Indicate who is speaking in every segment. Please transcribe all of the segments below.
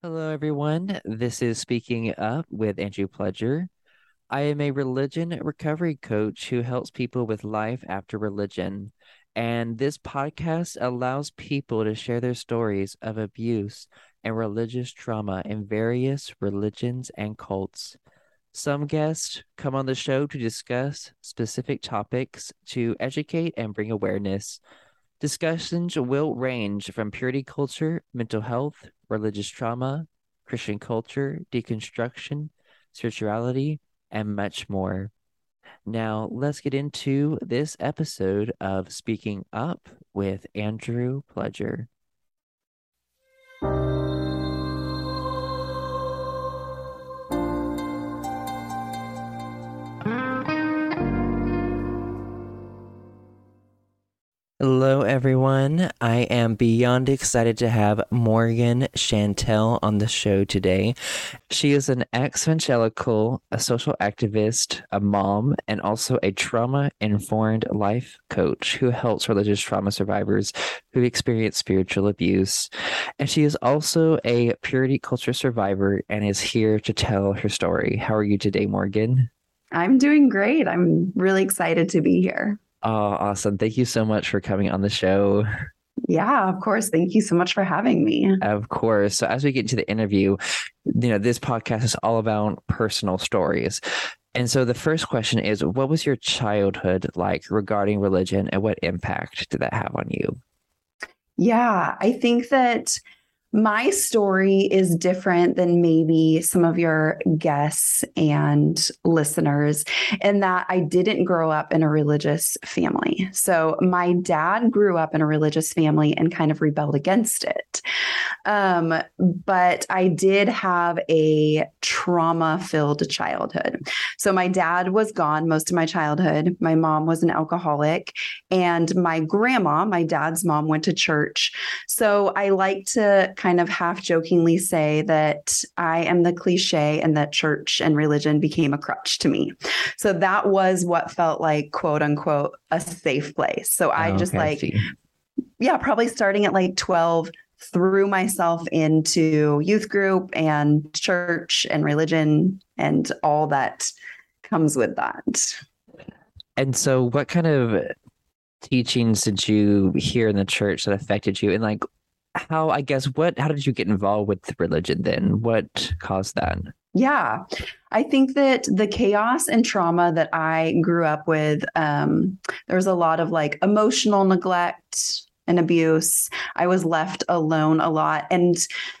Speaker 1: Hello, everyone. This is Speaking Up with Andrew Pledger. I am a religion recovery coach who helps people with life after religion. And this podcast allows people to share their stories of abuse and religious trauma in various religions and cults. Some guests come on the show to discuss specific topics to educate and bring awareness. Discussions will range from purity culture, mental health, religious trauma, Christian culture, deconstruction, spirituality, and much more. Now, let's get into this episode of Speaking Up with Andrew Pledger. Hello, everyone. I am beyond excited to have Morgan Chantelle on the show today. She is an ex evangelical, a social activist, a mom, and also a trauma informed life coach who helps religious trauma survivors who experience spiritual abuse. And she is also a purity culture survivor and is here to tell her story. How are you today, Morgan?
Speaker 2: I'm doing great. I'm really excited to be here.
Speaker 1: Oh, awesome. Thank you so much for coming on the show.
Speaker 2: Yeah, of course. Thank you so much for having me.
Speaker 1: Of course. So, as we get into the interview, you know, this podcast is all about personal stories. And so, the first question is What was your childhood like regarding religion and what impact did that have on you?
Speaker 2: Yeah, I think that my story is different than maybe some of your guests and listeners in that I didn't grow up in a religious family. So my dad grew up in a religious family and kind of rebelled against it. Um, but I did have a trauma filled childhood. So my dad was gone most of my childhood. My mom was an alcoholic, and my grandma, my dad's mom, went to church. So I like to kind of half jokingly say that I am the cliche and that church and religion became a crutch to me. So that was what felt like, quote unquote, a safe place. So I oh, just okay, like, yeah, probably starting at like 12, threw myself into youth group and church and religion and all that comes with that.
Speaker 1: And so, what kind of teachings did you hear in the church that affected you? And like, how I guess what how did you get involved with religion then? What caused that?
Speaker 2: Yeah, I think that the chaos and trauma that I grew up with, um, there was a lot of like emotional neglect, and abuse. I was left alone a lot. And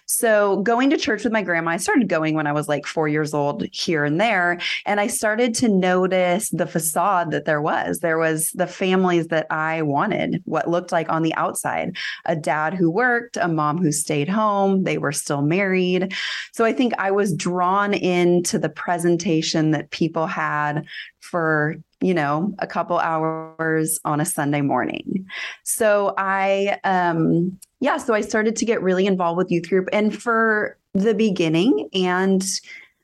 Speaker 2: so going to church with my grandma, I started going when I was like four years old here and there. And I started to notice the facade that there was. There was the families that I wanted, what looked like on the outside a dad who worked, a mom who stayed home, they were still married. So I think I was drawn into the presentation that people had for you know, a couple hours on a Sunday morning. So I, um, yeah, so I started to get really involved with youth group. And for the beginning, and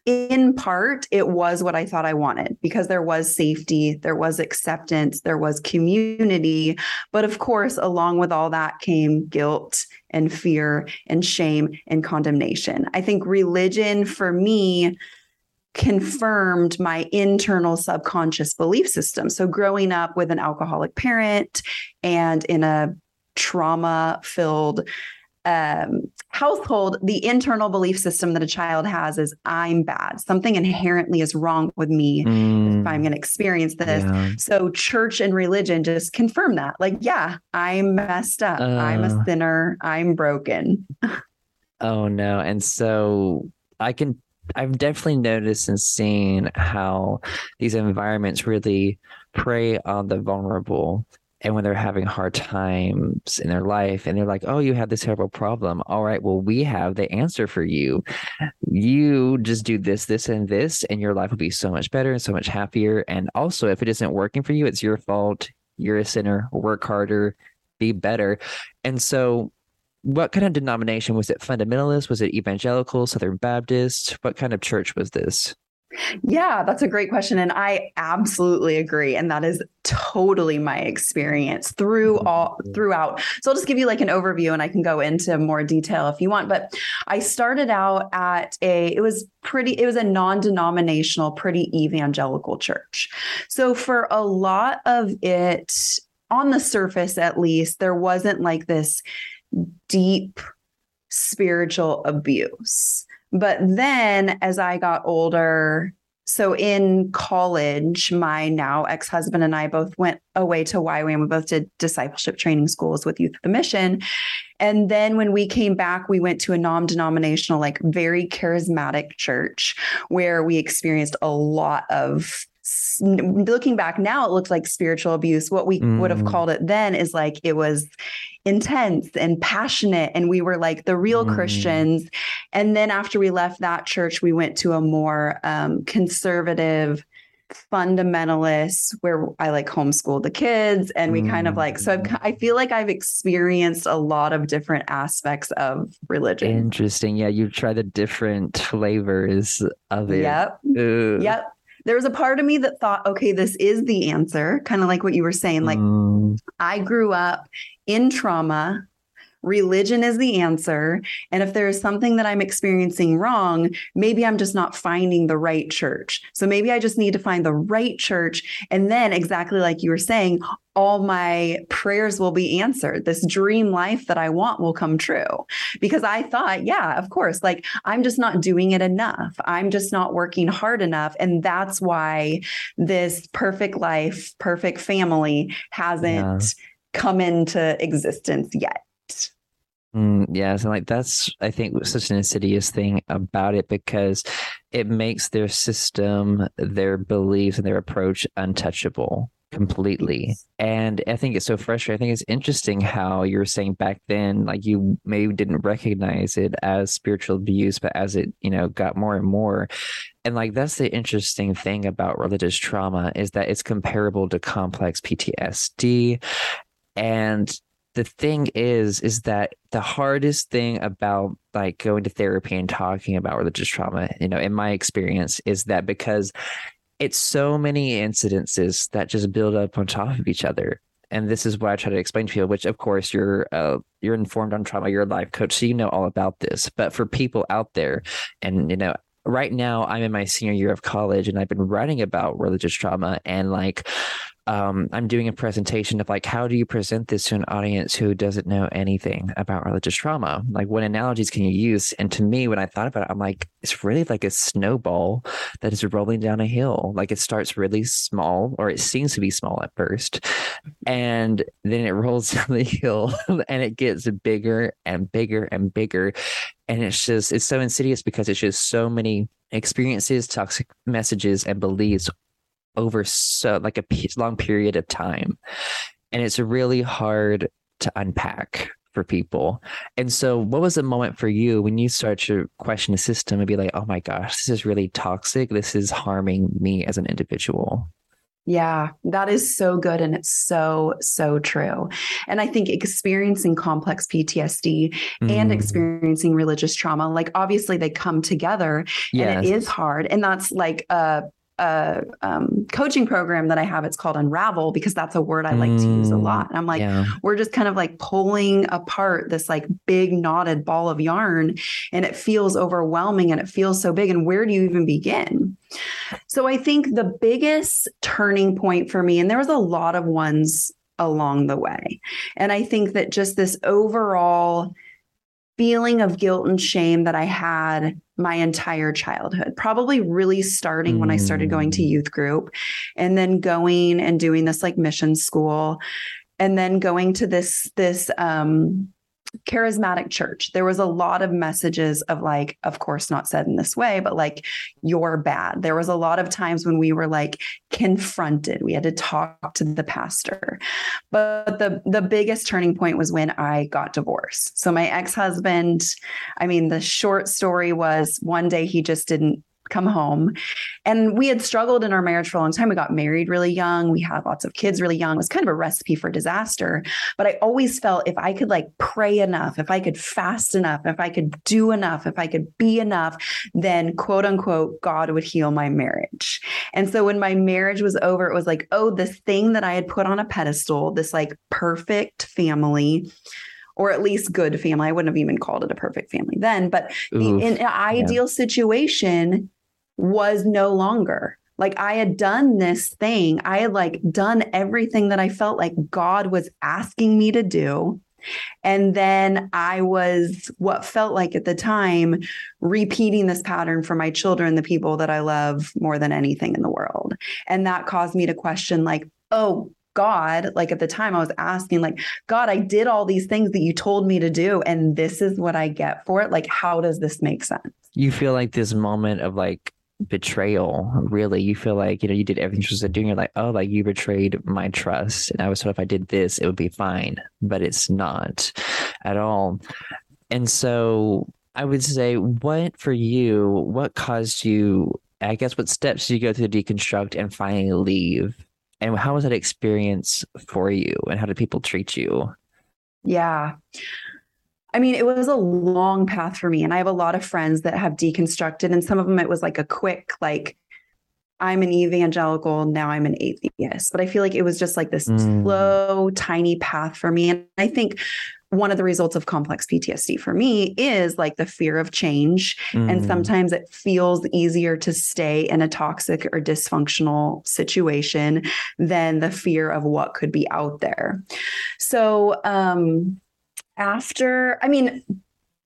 Speaker 2: in part, it was what I thought I wanted because there was safety, there was acceptance, there was community. But of course, along with all that came guilt and fear and shame and condemnation. I think religion for me, confirmed my internal subconscious belief system. So, growing up with an alcoholic parent and in a trauma filled um, household, the internal belief system that a child has is I'm bad. Something inherently is wrong with me mm. if I'm going to experience this. Yeah. So, church and religion just confirm that. Like, yeah, I'm messed up. Uh, I'm a uh. sinner. I'm broken.
Speaker 1: oh, no. And so, I can I've definitely noticed and seen how these environments really prey on the vulnerable. And when they're having hard times in their life and they're like, oh, you have this terrible problem. All right, well, we have the answer for you. You just do this, this, and this, and your life will be so much better and so much happier. And also, if it isn't working for you, it's your fault. You're a sinner. Work harder, be better. And so what kind of denomination was it? Fundamentalist? Was it evangelical, Southern Baptist? What kind of church was this?
Speaker 2: Yeah, that's a great question. And I absolutely agree. And that is totally my experience through mm-hmm. all throughout. So I'll just give you like an overview and I can go into more detail if you want. But I started out at a, it was pretty, it was a non-denominational, pretty evangelical church. So for a lot of it, on the surface at least, there wasn't like this deep spiritual abuse but then as I got older, so in college, my now ex husband and I both went away to YWAM. We both did discipleship training schools with Youth With A Mission. And then when we came back, we went to a non denominational, like very charismatic church where we experienced a lot of looking back now, it looks like spiritual abuse. What we mm. would have mm. called it then is like it was intense and passionate and we were like the real mm. christians and then after we left that church we went to a more um, conservative fundamentalist where i like homeschooled the kids and we mm. kind of like so I've, mm. i feel like i've experienced a lot of different aspects of religion
Speaker 1: interesting yeah you try the different flavors of it
Speaker 2: yep yep there was a part of me that thought, okay, this is the answer, kind of like what you were saying. Like, mm. I grew up in trauma. Religion is the answer. And if there is something that I'm experiencing wrong, maybe I'm just not finding the right church. So maybe I just need to find the right church. And then, exactly like you were saying, all my prayers will be answered. This dream life that I want will come true. Because I thought, yeah, of course, like I'm just not doing it enough. I'm just not working hard enough. And that's why this perfect life, perfect family hasn't. Yeah come into existence yet.
Speaker 1: Mm, yes, and like that's I think such an insidious thing about it because it makes their system, their beliefs, and their approach untouchable completely. And I think it's so frustrating. I think it's interesting how you were saying back then, like you maybe didn't recognize it as spiritual abuse, but as it, you know, got more and more. And like that's the interesting thing about religious trauma is that it's comparable to complex PTSD and the thing is, is that the hardest thing about like going to therapy and talking about religious trauma, you know, in my experience, is that because it's so many incidences that just build up on top of each other. And this is what I try to explain to people, which of course you're uh, you're informed on trauma, you're a life coach, so you know all about this. But for people out there, and you know, right now I'm in my senior year of college and I've been writing about religious trauma and like um, I'm doing a presentation of like, how do you present this to an audience who doesn't know anything about religious trauma? Like, what analogies can you use? And to me, when I thought about it, I'm like, it's really like a snowball that is rolling down a hill. Like, it starts really small, or it seems to be small at first, and then it rolls down the hill and it gets bigger and bigger and bigger. And it's just, it's so insidious because it's just so many experiences, toxic messages, and beliefs over so like a long period of time and it's really hard to unpack for people. And so, what was the moment for you when you start to question the system and be like, oh my gosh, this is really toxic. This is harming me as an individual?
Speaker 2: Yeah, that is so good. And it's so, so true. And I think experiencing complex PTSD mm. and experiencing religious trauma, like obviously they come together yes. and it is hard. And that's like a a um, coaching program that I have. It's called Unravel because that's a word I like mm, to use a lot. And I'm like, yeah. we're just kind of like pulling apart this like big knotted ball of yarn, and it feels overwhelming and it feels so big. And where do you even begin? So I think the biggest turning point for me, and there was a lot of ones along the way, and I think that just this overall feeling of guilt and shame that I had my entire childhood, probably really starting mm. when I started going to mm. youth group and then going and doing this like mission school and then going to this this um charismatic church. There was a lot of messages of like of course not said in this way but like you're bad. There was a lot of times when we were like confronted. We had to talk to the pastor. But the the biggest turning point was when i got divorced. So my ex-husband i mean the short story was one day he just didn't come home. And we had struggled in our marriage for a long time. We got married really young. We had lots of kids really young. It was kind of a recipe for disaster. But I always felt if I could like pray enough, if I could fast enough, if I could do enough, if I could be enough, then quote unquote, God would heal my marriage. And so when my marriage was over, it was like, oh, this thing that I had put on a pedestal, this like perfect family or at least good family. I wouldn't have even called it a perfect family then, but the in uh, an ideal yeah. situation was no longer. Like I had done this thing. I had like done everything that I felt like God was asking me to do. And then I was what felt like at the time repeating this pattern for my children, the people that I love more than anything in the world. And that caused me to question, like, oh, God, like at the time I was asking, like, God, I did all these things that you told me to do, and this is what I get for it. Like, how does this make sense?
Speaker 1: You feel like this moment of like betrayal, really. You feel like, you know, you did everything you're supposed to do. And you're like, oh, like you betrayed my trust. And I was told if I did this, it would be fine, but it's not at all. And so I would say, what for you, what caused you, I guess, what steps did you go through to deconstruct and finally leave? And how was that experience for you? And how did people treat you?
Speaker 2: Yeah. I mean, it was a long path for me. And I have a lot of friends that have deconstructed, and some of them it was like a quick, like, I'm an evangelical, now I'm an atheist. But I feel like it was just like this mm. slow, tiny path for me. And I think one of the results of complex PTSD for me is like the fear of change. Mm. And sometimes it feels easier to stay in a toxic or dysfunctional situation than the fear of what could be out there. So, um, after, I mean,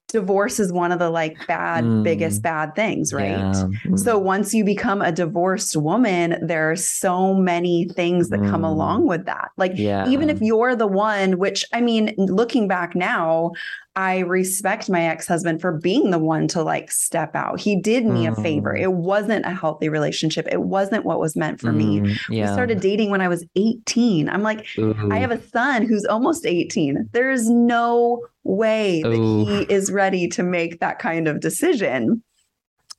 Speaker 2: divorce is one of the like bad mm. biggest bad things right yeah. mm. so once you become a divorced woman there are so many things that mm. come along with that like yeah. even if you're the one which i mean looking back now I respect my ex husband for being the one to like step out. He did me mm. a favor. Mm. It wasn't a healthy relationship. It wasn't what was meant for mm, me. Yeah. We started dating when I was 18. I'm like, Ooh. I have a son who's almost 18. There's no way Ooh. that he is ready to make that kind of decision.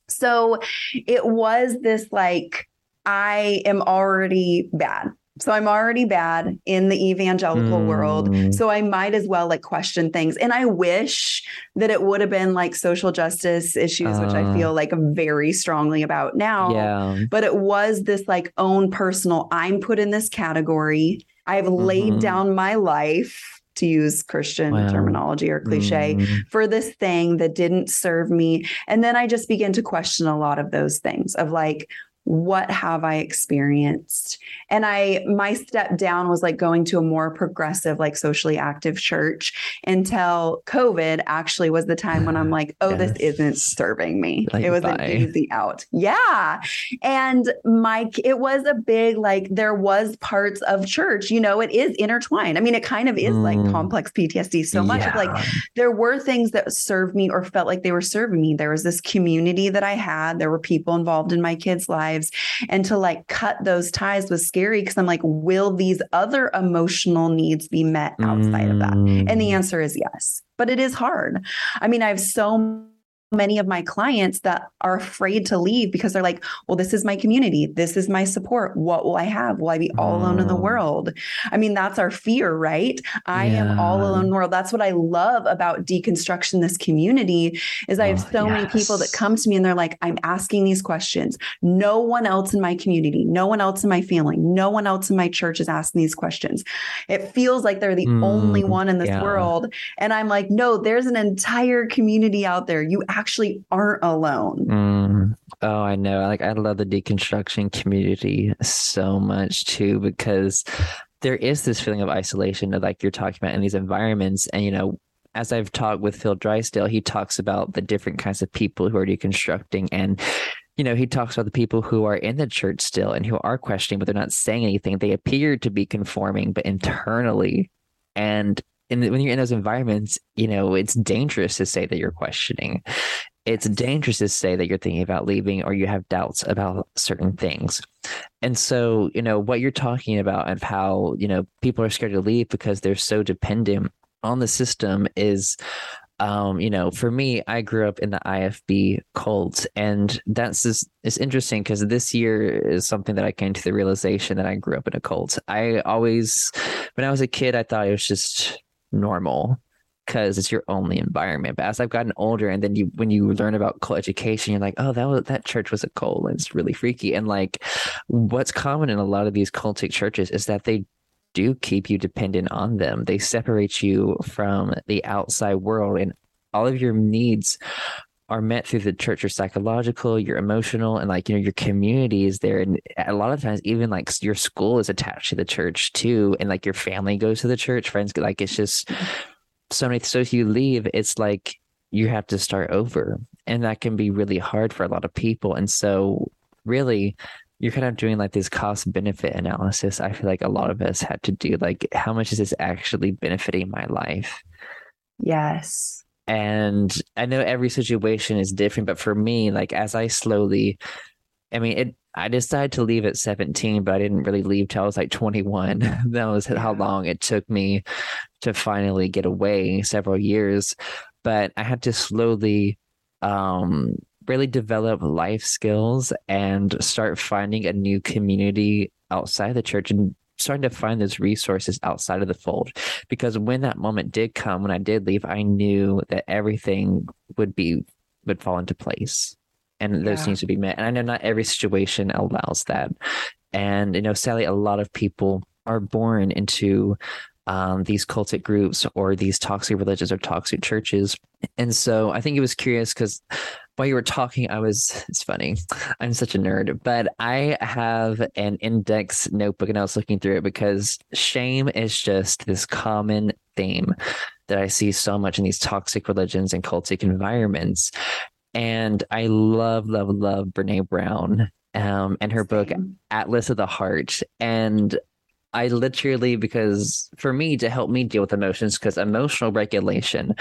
Speaker 2: So it was this like, I am already bad. So I'm already bad in the evangelical mm. world. So I might as well like question things. And I wish that it would have been like social justice issues, uh, which I uh. feel like very strongly about now. Yeah. But it was this like own personal, I'm put in this category. I've mm-hmm. laid down my life to use Christian wow. terminology or cliche mm. for this thing that didn't serve me. And then I just begin to question a lot of those things of like, what have I experienced? And I, my step down was like going to a more progressive, like socially active church until COVID actually was the time when I'm like, oh, yes. this isn't serving me. Like, it was bye. an easy out. Yeah. And Mike, it was a big, like, there was parts of church, you know, it is intertwined. I mean, it kind of is mm. like complex PTSD so much. Yeah. Like, there were things that served me or felt like they were serving me. There was this community that I had, there were people involved in my kids' lives lives. And to like cut those ties was scary because I'm like, will these other emotional needs be met outside mm. of that? And the mm. answer is yes. But it is hard. I mean, I have so many of my clients that are afraid to leave because they're like, well, this is my community. This is my support. What will I have? Will I be all alone in the mm. world? I mean, that's our fear, right? I yeah. am all alone in the world. That's what I love about deconstruction, this community, is I have oh, so yes. many people that come to me and they're like, I'm asking these questions. No one else in my community, no one else in my family, no one else in my church is asking these questions. It feels like they're the mm, only one in this yeah. world. And I'm like, no, there's an entire community out there. You actually aren't alone.
Speaker 1: Mm. Oh, I know. Like I love the deconstruction community so much too because there is this feeling of isolation that like you're talking about in these environments and you know as I've talked with Phil Drysdale, he talks about the different kinds of people who are deconstructing and you know, he talks about the people who are in the church still and who are questioning, but they're not saying anything. They appear to be conforming, but internally and in when you're in those environments, you know, it's dangerous to say that you're questioning. It's dangerous to say that you're thinking about leaving or you have doubts about certain things. And so, you know, what you're talking about and how, you know, people are scared to leave because they're so dependent on the system is um, you know, for me, I grew up in the IFB cult, and that's just, it's interesting because this year is something that I came to the realization that I grew up in a cult. I always, when I was a kid, I thought it was just normal because it's your only environment. But as I've gotten older, and then you, when you learn about cult education, you're like, oh, that was that church was a cult. And it's really freaky. And like, what's common in a lot of these cultic churches is that they do keep you dependent on them. They separate you from the outside world and all of your needs are met through the church your psychological your emotional and like you know your community is there and a lot of times even like your school is attached to the church too and like your family goes to the church friends like it's just so many so if you leave it's like you have to start over and that can be really hard for a lot of people and so really you're kind of doing like this cost benefit analysis. I feel like a lot of us had to do like, how much is this actually benefiting my life?
Speaker 2: Yes.
Speaker 1: And I know every situation is different, but for me, like as I slowly, I mean, it, I decided to leave at 17, but I didn't really leave till I was like 21. that was how long it took me to finally get away several years. But I had to slowly um really develop life skills and start finding a new community outside the church and starting to find those resources outside of the fold because when that moment did come when i did leave i knew that everything would be would fall into place and those yeah. needs would be met and i know not every situation allows that and you know sadly a lot of people are born into um, these cultic groups or these toxic religions or toxic churches. And so I think it was curious because while you were talking, I was, it's funny. I'm such a nerd, but I have an index notebook and I was looking through it because shame is just this common theme that I see so much in these toxic religions and cultic environments. And I love, love, love Brene Brown um, and her Same. book Atlas of the Heart. And I literally, because for me to help me deal with emotions, because emotional regulation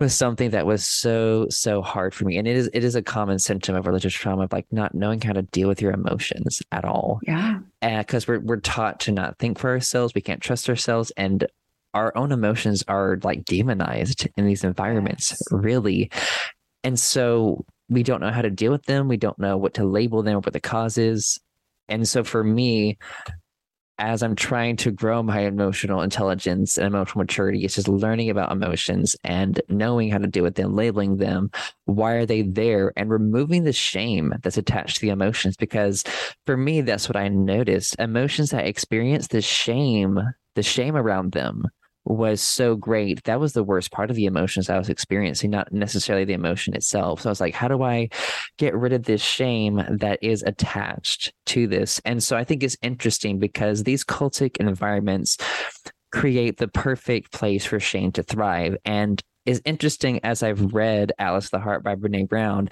Speaker 1: was something that was so so hard for me and it is it is a common symptom of religious trauma of like not knowing how to deal with your emotions at all.
Speaker 2: Yeah.
Speaker 1: Eh, because we're, we're taught to not think for ourselves we can't trust ourselves and our own emotions are like demonized in these environments yes. really. And so we don't know how to deal with them we don't know what to label them or what the cause is. And so for me as I'm trying to grow my emotional intelligence and emotional maturity, it's just learning about emotions and knowing how to deal with them, labeling them. Why are they there? And removing the shame that's attached to the emotions. Because for me, that's what I noticed. Emotions that experience the shame, the shame around them was so great. That was the worst part of the emotions I was experiencing, not necessarily the emotion itself. So I was like, how do I get rid of this shame that is attached to this? And so I think it's interesting because these cultic environments create the perfect place for shame to thrive. And is interesting as I've read Atlas of the Heart by Brene Brown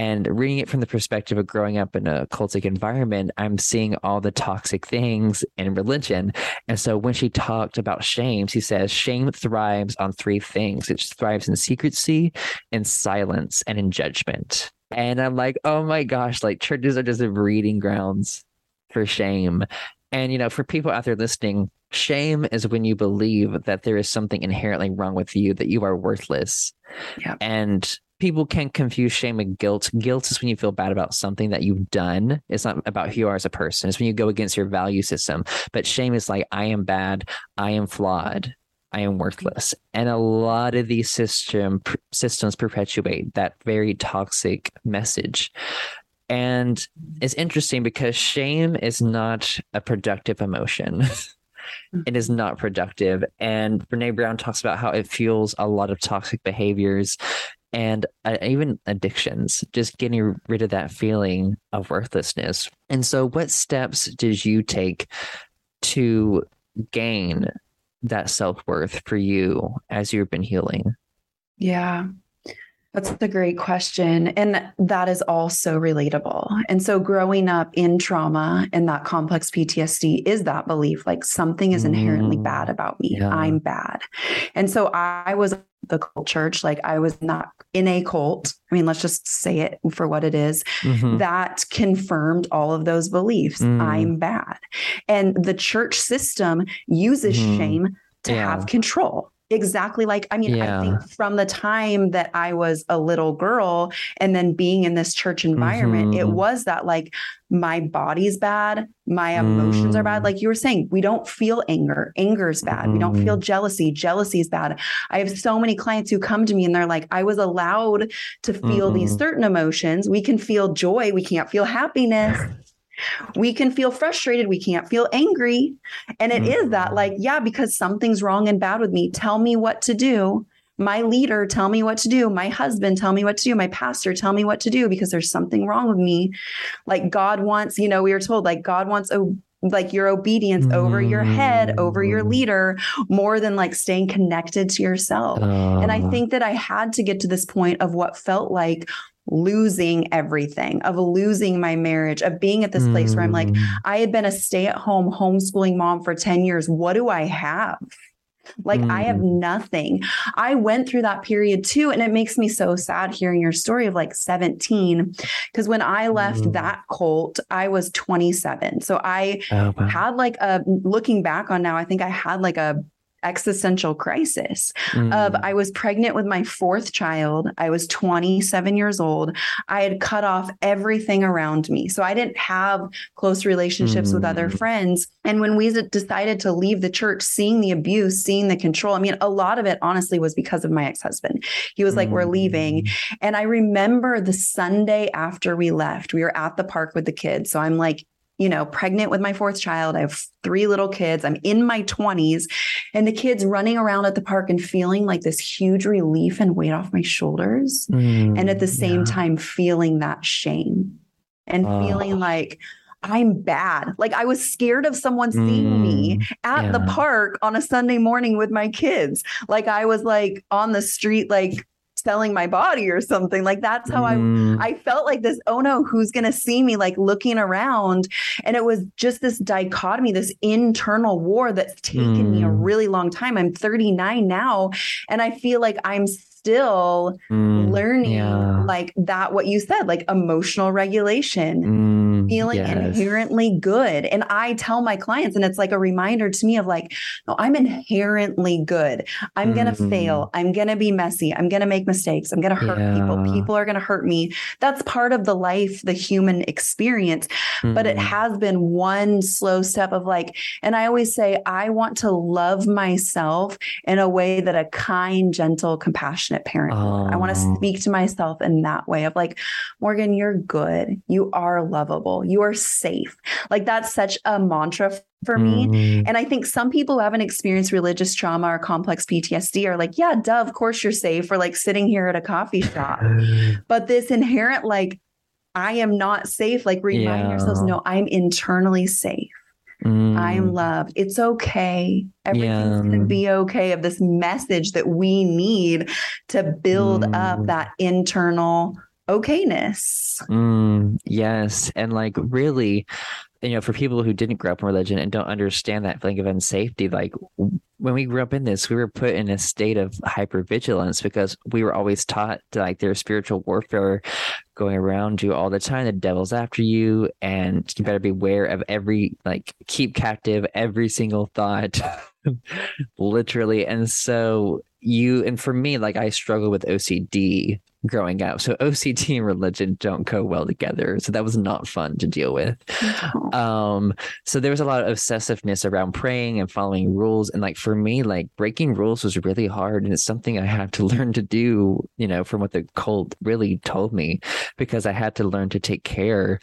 Speaker 1: and reading it from the perspective of growing up in a cultic environment, I'm seeing all the toxic things in religion. And so when she talked about shame, she says shame thrives on three things it thrives in secrecy, in silence, and in judgment. And I'm like, oh my gosh, like churches are just breeding grounds for shame. And, you know, for people out there listening, shame is when you believe that there is something inherently wrong with you, that you are worthless.
Speaker 2: Yeah.
Speaker 1: And people can confuse shame with guilt. Guilt is when you feel bad about something that you've done. It's not about who you are as a person. It's when you go against your value system. But shame is like, I am bad. I am flawed. I am worthless. And a lot of these system systems perpetuate that very toxic message. And it's interesting because shame is not a productive emotion. Hmm. it is not productive. And Brene Brown talks about how it fuels a lot of toxic behaviors and uh, even addictions, just getting rid of that feeling of worthlessness. And so, what steps did you take to gain that self worth for you as you've been healing?
Speaker 2: Yeah. That's a great question. And that is also relatable. And so, growing up in trauma and that complex PTSD is that belief like something is inherently mm, bad about me. Yeah. I'm bad. And so, I was the cult church. Like I was not in a cult. I mean, let's just say it for what it is. Mm-hmm. That confirmed all of those beliefs. Mm. I'm bad. And the church system uses mm. shame to yeah. have control. Exactly like I mean,
Speaker 1: Yeah.
Speaker 2: I think from the time that I was a little girl and then being in this church environment, it
Speaker 1: Mhm.
Speaker 2: was that like my body's bad, my emotions are bad.
Speaker 1: Mm.
Speaker 2: Like you were saying, we don't feel anger. Anger's bad. We don't feel jealousy. Jealousy's bad. I have so many clients who come to me and they're like, I was allowed to feel these
Speaker 1: Mhm.
Speaker 2: certain emotions. We can feel joy. We can't feel happiness. We can feel frustrated. We can't feel angry. And it is that, like, yeah, because something's wrong and bad with me. Tell me what to do. My leader, tell me what to do. My husband, tell me what to do. My pastor, tell me what to do because there's something wrong with me. Like, God wants, you know, we were told, like, God wants a like your obedience over your head, over your
Speaker 1: Mm.
Speaker 2: leader, more than like staying connected to yourself. And I
Speaker 1: Uh,
Speaker 2: think that I had to get to this point of what felt like losing everything, of losing my marriage, of being at this place where I'm like,
Speaker 1: mm,
Speaker 2: I had been a stay at home homeschooling mom for 10 years. What do I have? Like, I have
Speaker 1: Mm.
Speaker 2: nothing. I went through that period too. And it makes me so sad hearing your story of like 17. Because when I left
Speaker 1: Mm.
Speaker 2: that cult, I was 27. So I
Speaker 1: oh, wow.
Speaker 2: had like a looking back on now, I think I had like a existential crisis of
Speaker 1: Mm.
Speaker 2: I was pregnant with my fourth child. I was 27 years old. I had cut off everything around me. So I didn't have close relationships with other
Speaker 1: Mm.
Speaker 2: friends. And when we decided to leave the church, seeing the abuse, seeing the control, I mean, a lot of it honestly was because of my ex husband. He was like, We're leaving.
Speaker 1: Mm.
Speaker 2: And I remember the Sunday after we left, we were at the park with the kids. So I'm like, you know, pregnant with my fourth child. I have three little kids. I'm in my 20s, and the kids running around at the park and feeling like this huge relief and weight off my shoulders. And at the
Speaker 1: Mm,
Speaker 2: same
Speaker 1: yeah.
Speaker 2: time, feeling that shame and
Speaker 1: Oh.
Speaker 2: feeling like, I'm bad. Like I was scared of someone seeing me
Speaker 1: Mm,
Speaker 2: at the park on a Sunday morning with my kids. Like I was like on the street, like selling my body or something. Like that's how I
Speaker 1: Mm,
Speaker 2: I felt like this, oh no, who's going to see me like looking around? And it was just this dichotomy, this internal war that's taken me a
Speaker 1: Mm.
Speaker 2: really long time. I'm 39 now, and I feel like I'm still
Speaker 1: mm,
Speaker 2: learning
Speaker 1: yeah.
Speaker 2: like that, what you said, like emotional regulation.
Speaker 1: Mm,
Speaker 2: Feeling
Speaker 1: yes.
Speaker 2: inherently good. And I tell my clients, and it's like a reminder to me of like, no, I'm inherently good. I'm going to
Speaker 1: Mm.
Speaker 2: fail. I'm going to be messy. I'm going to make mistakes. I'm going to hurt people.
Speaker 1: Yeah.
Speaker 2: People are going to hurt me. That's part of the life, the human experience. But it
Speaker 1: Mm,
Speaker 2: has been one slow step of like, and I always say, I want to love myself in a way that a kind, gentle, compassionate parent would. I want to
Speaker 1: Oh.
Speaker 2: speak to myself in that way of like, Morgan, you're good. You are lovable. You are safe. Like that's such a mantra for me.
Speaker 1: mm,
Speaker 2: And I think some people who haven't experienced religious trauma or complex PTSD are like, yeah, duh, of course you're safe. Or like sitting here at a coffee shop. But this inherent, like, I am not safe, like remind yourselves, no, I'm internally safe. I am
Speaker 1: mm,
Speaker 2: loved. It's okay. Everything's going to be okay. Of this message that we need to build up
Speaker 1: Mm.
Speaker 2: that internal okayness.
Speaker 1: Mm, yes. And like really, you know, for people who didn't grow up in religion and don't understand that feeling of unsafety, like when we grew up in this, we were put in a state of hypervigilance because we were always taught to, like there's spiritual warfare going around you all the time. The devil's after you, and you better beware of every like keep captive every single thought. Literally. And so you and for me, like I struggle with OCD growing up. So OCD and religion don't go well together. So that was not fun to deal with. Um, so there was a lot of obsessiveness around praying and following rules. And like for me, like breaking rules was really hard. And it's something I had to learn to do, you know, from what the cult really told me, because I had to learn to take care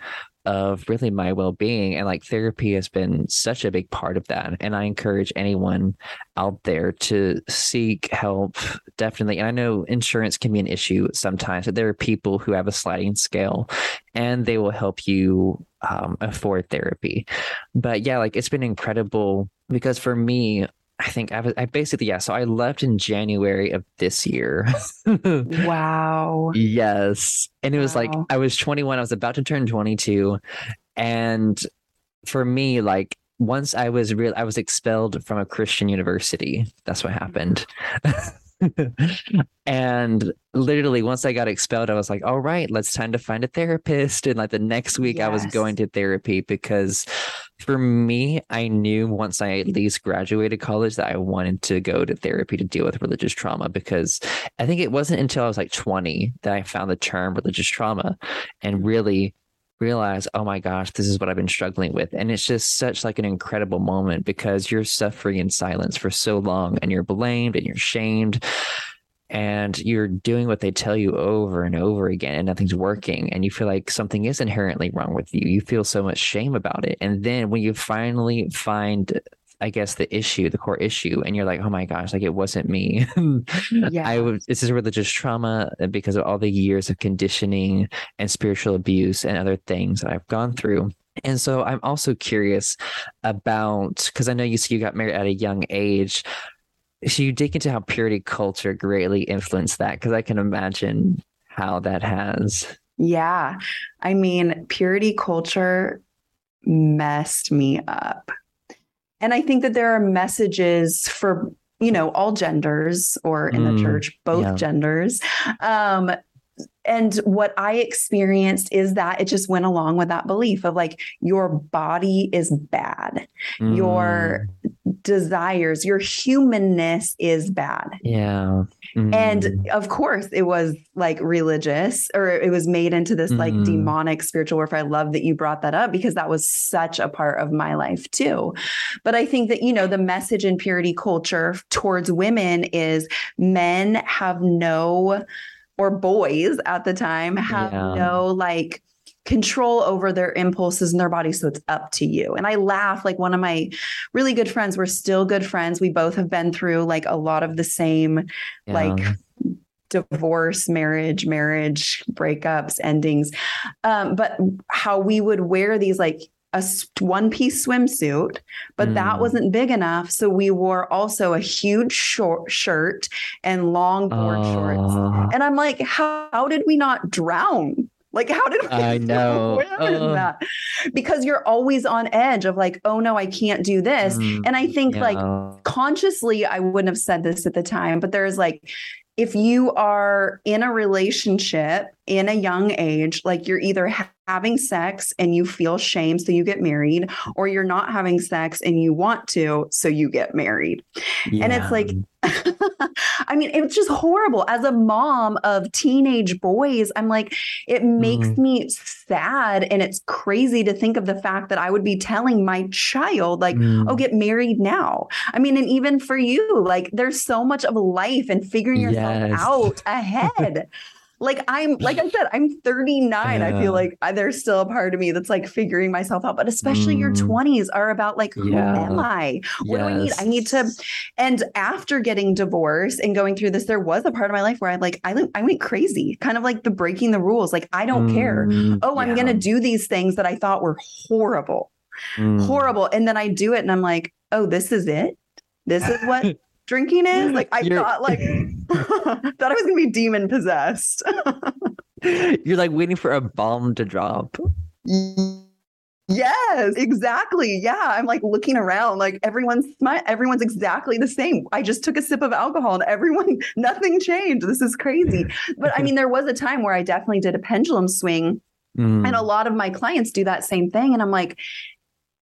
Speaker 1: of really my well-being and like therapy has been such a big part of that and i encourage anyone out there to seek help definitely and i know insurance can be an issue sometimes but there are people who have a sliding scale and they will help you um, afford therapy. But yeah like it's been incredible because for me i think i was i basically yeah so i left in january of this year
Speaker 2: Wow.
Speaker 1: Yes. And it was like I was 21, I was about to turn 22. And for me, like once I was real I was expelled from a Christian university. That's what happened. and literally once I got expelled, I was like, all right, let's time to find a therapist. And like the next week I was going to therapy because for me, I knew once I at least graduated college that I wanted to go to therapy to deal with religious trauma because I think it wasn't until I was like 20 that I found the term religious trauma and really realize, oh my gosh, this is what I've been struggling with. And it's just such like an incredible moment because you're suffering in silence for so long and you're blamed and you're shamed and you're doing what they tell you over and over again and nothing's working and you feel like something is inherently wrong with you. You feel so much shame about it. And then when you finally find I guess the issue, the core issue, and you're like, oh my gosh, like it wasn't me.
Speaker 2: Yeah.
Speaker 1: I was. This is religious trauma uh, because of all the years of conditioning and spiritual abuse and other things that I've gone through. And so I'm also curious about because I know you you got married at a young age. So you dig into how purity culture greatly influenced that because I can imagine how that has.
Speaker 2: Yeah. I mean, purity culture messed me up. And I think that there are messages for, you know, all genders or in
Speaker 1: Mm,
Speaker 2: the church, both
Speaker 1: yeah.
Speaker 2: genders. Um, and what I experienced is that it just went along with that belief of like, your body is bad, Your- desires, your humanness is bad.
Speaker 1: Mm, yeah.
Speaker 2: And
Speaker 1: Mm,
Speaker 2: of course, it was like religious, or it was made into this like
Speaker 1: Mhm.
Speaker 2: demonic spiritual warfare. I love that you brought that up because that was such a part of my life too. But I think that, you know, the message in purity culture towards women is men have no, or boys at the time have
Speaker 1: Yeah.
Speaker 2: no like control over their impulses and their body so it's up to you and i laugh like one of my really good friends we're still good friends we both have been through like a lot of the same
Speaker 1: yeah.
Speaker 2: like divorce, marriage, marriage, breakups, endings. Um, but how we would wear these like a one piece swimsuit, but that
Speaker 1: Mm.
Speaker 2: wasn't big enough. So we wore also a huge short shirt and long board shorts.
Speaker 1: Oh,
Speaker 2: And I'm like, how, how did we not drown? Like, how did we
Speaker 1: I know. Ugh.
Speaker 2: that? Because you're always on edge of like, oh no, I can't do this.
Speaker 1: mm,
Speaker 2: And I think like consciously I wouldn't have said this at the time, but there's like if you are in a relationship in a young age, like you're either ha- having sex and you feel shame, so you get married, or you're not having sex and you want to, so you get married. And it's like, I mean, it's just horrible. As a mom of teenage boys, I'm like, it makes
Speaker 1: Mm.
Speaker 2: me sad. And it's crazy to think of the fact that I would be telling my child, like,
Speaker 1: Mm.
Speaker 2: oh, get married now. I mean, and even for you, like, there's so much of life and figuring yourself
Speaker 1: Yes.
Speaker 2: out ahead. like, I'm, like I said, I'm 39. I feel like there's still a part of me that's like figuring myself out, but especially your
Speaker 1: Mm.
Speaker 2: 20s are about like, who
Speaker 1: Yeah.
Speaker 2: am I? What do I need? I need to. And after getting divorced and going through this, there was a part of my life where I like I I went crazy, kind of like the breaking the rules. Like I don't care.
Speaker 1: Mm,
Speaker 2: Oh, I'm gonna do these things that I thought were horrible,
Speaker 1: Mm.
Speaker 2: horrible, and then I do it, and I'm like, oh, this is it. This is what drinking is. Like I
Speaker 1: You're-
Speaker 2: thought, like thought I was gonna be demon possessed.
Speaker 1: You're like waiting for a bomb to drop.
Speaker 2: Yes, exactly. Yeah, I'm like looking around, like everyone's smi- everyone's exactly the same. I just took a sip of alcohol and everyone, nothing changed. This is crazy. But I mean, there was a time where I definitely did a pendulum swing,
Speaker 1: Mm.
Speaker 2: and a lot of my clients do that same thing. And I'm like,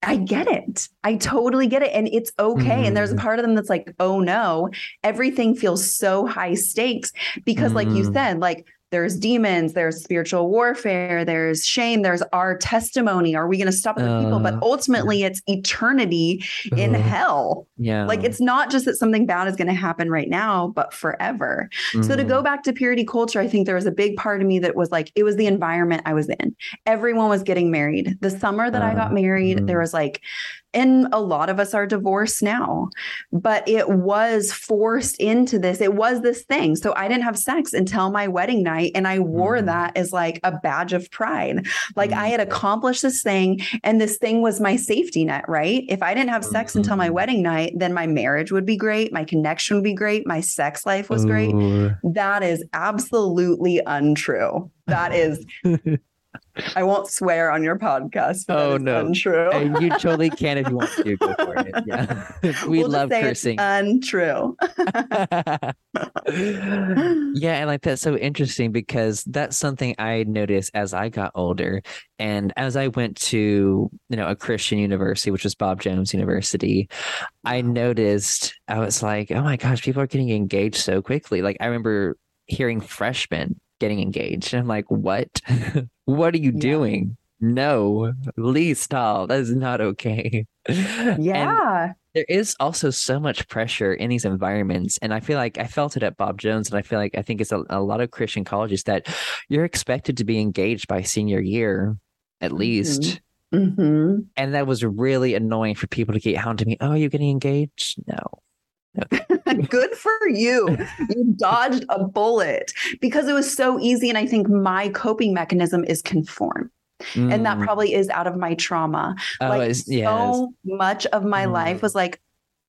Speaker 2: I get it. I totally get it. And it's okay. And there's a
Speaker 1: Mhm.
Speaker 2: part of them that's like, oh no, everything feels so high stakes because, like you
Speaker 1: Mm.
Speaker 2: said, like there's demons, there's spiritual warfare, there's shame, there's our testimony. Are we going to stop other people? But
Speaker 1: Uh.
Speaker 2: ultimately, it's eternity in hell.
Speaker 1: yeah.
Speaker 2: Like it's not just that something bad is going to happen right now, but forever. So to
Speaker 1: Mm.
Speaker 2: go back to purity culture, I think there was a big part of me that was like, it was the environment I was in. Everyone was getting married. The summer that I
Speaker 1: Uh,
Speaker 2: got married,
Speaker 1: mm.
Speaker 2: there was like, and a lot of us are divorced now, but it was forced into this. It was this thing. So I didn't have sex until my wedding night. And I wore
Speaker 1: Mm.
Speaker 2: that as like a badge of pride. Like
Speaker 1: Mm.
Speaker 2: I had accomplished this thing, and this thing was my safety net, right? If I didn't have sex until my
Speaker 1: Mhm.
Speaker 2: wedding night, then my marriage would be great. My connection would be great. My sex life was great. That is absolutely untrue. That is I won't swear on your podcast.
Speaker 1: Oh, no.
Speaker 2: untrue.
Speaker 1: And you totally can if you want to. Go for it. Yeah, we
Speaker 2: We'll
Speaker 1: love cursing.
Speaker 2: untrue.
Speaker 1: yeah, and like that's so interesting because that's something I noticed as I got older and as I went to, you know, a Christian university, which was Bob Jones University, I noticed I was like, oh my gosh, people are getting engaged so quickly. Like I remember hearing freshmen getting engaged. And I'm like, what? what are you
Speaker 2: Yeah.
Speaker 1: doing? No, Lee, stop. That is not okay. And
Speaker 2: Yeah.
Speaker 1: there is also so much pressure in these environments and i feel like i felt it at bob jones and i feel like i think it's a, a lot of christian colleges that you're expected to be engaged by senior year at least
Speaker 2: hmm
Speaker 1: and that was really annoying for people to get hounding me oh are you getting engaged no
Speaker 2: Good for you. You dodged a bullet because it was so easy. And I think my coping mechanism is conform. And that
Speaker 1: Mm.
Speaker 2: probably is out of my trauma.
Speaker 1: oh,
Speaker 2: like so much of my
Speaker 1: Mm.
Speaker 2: life was like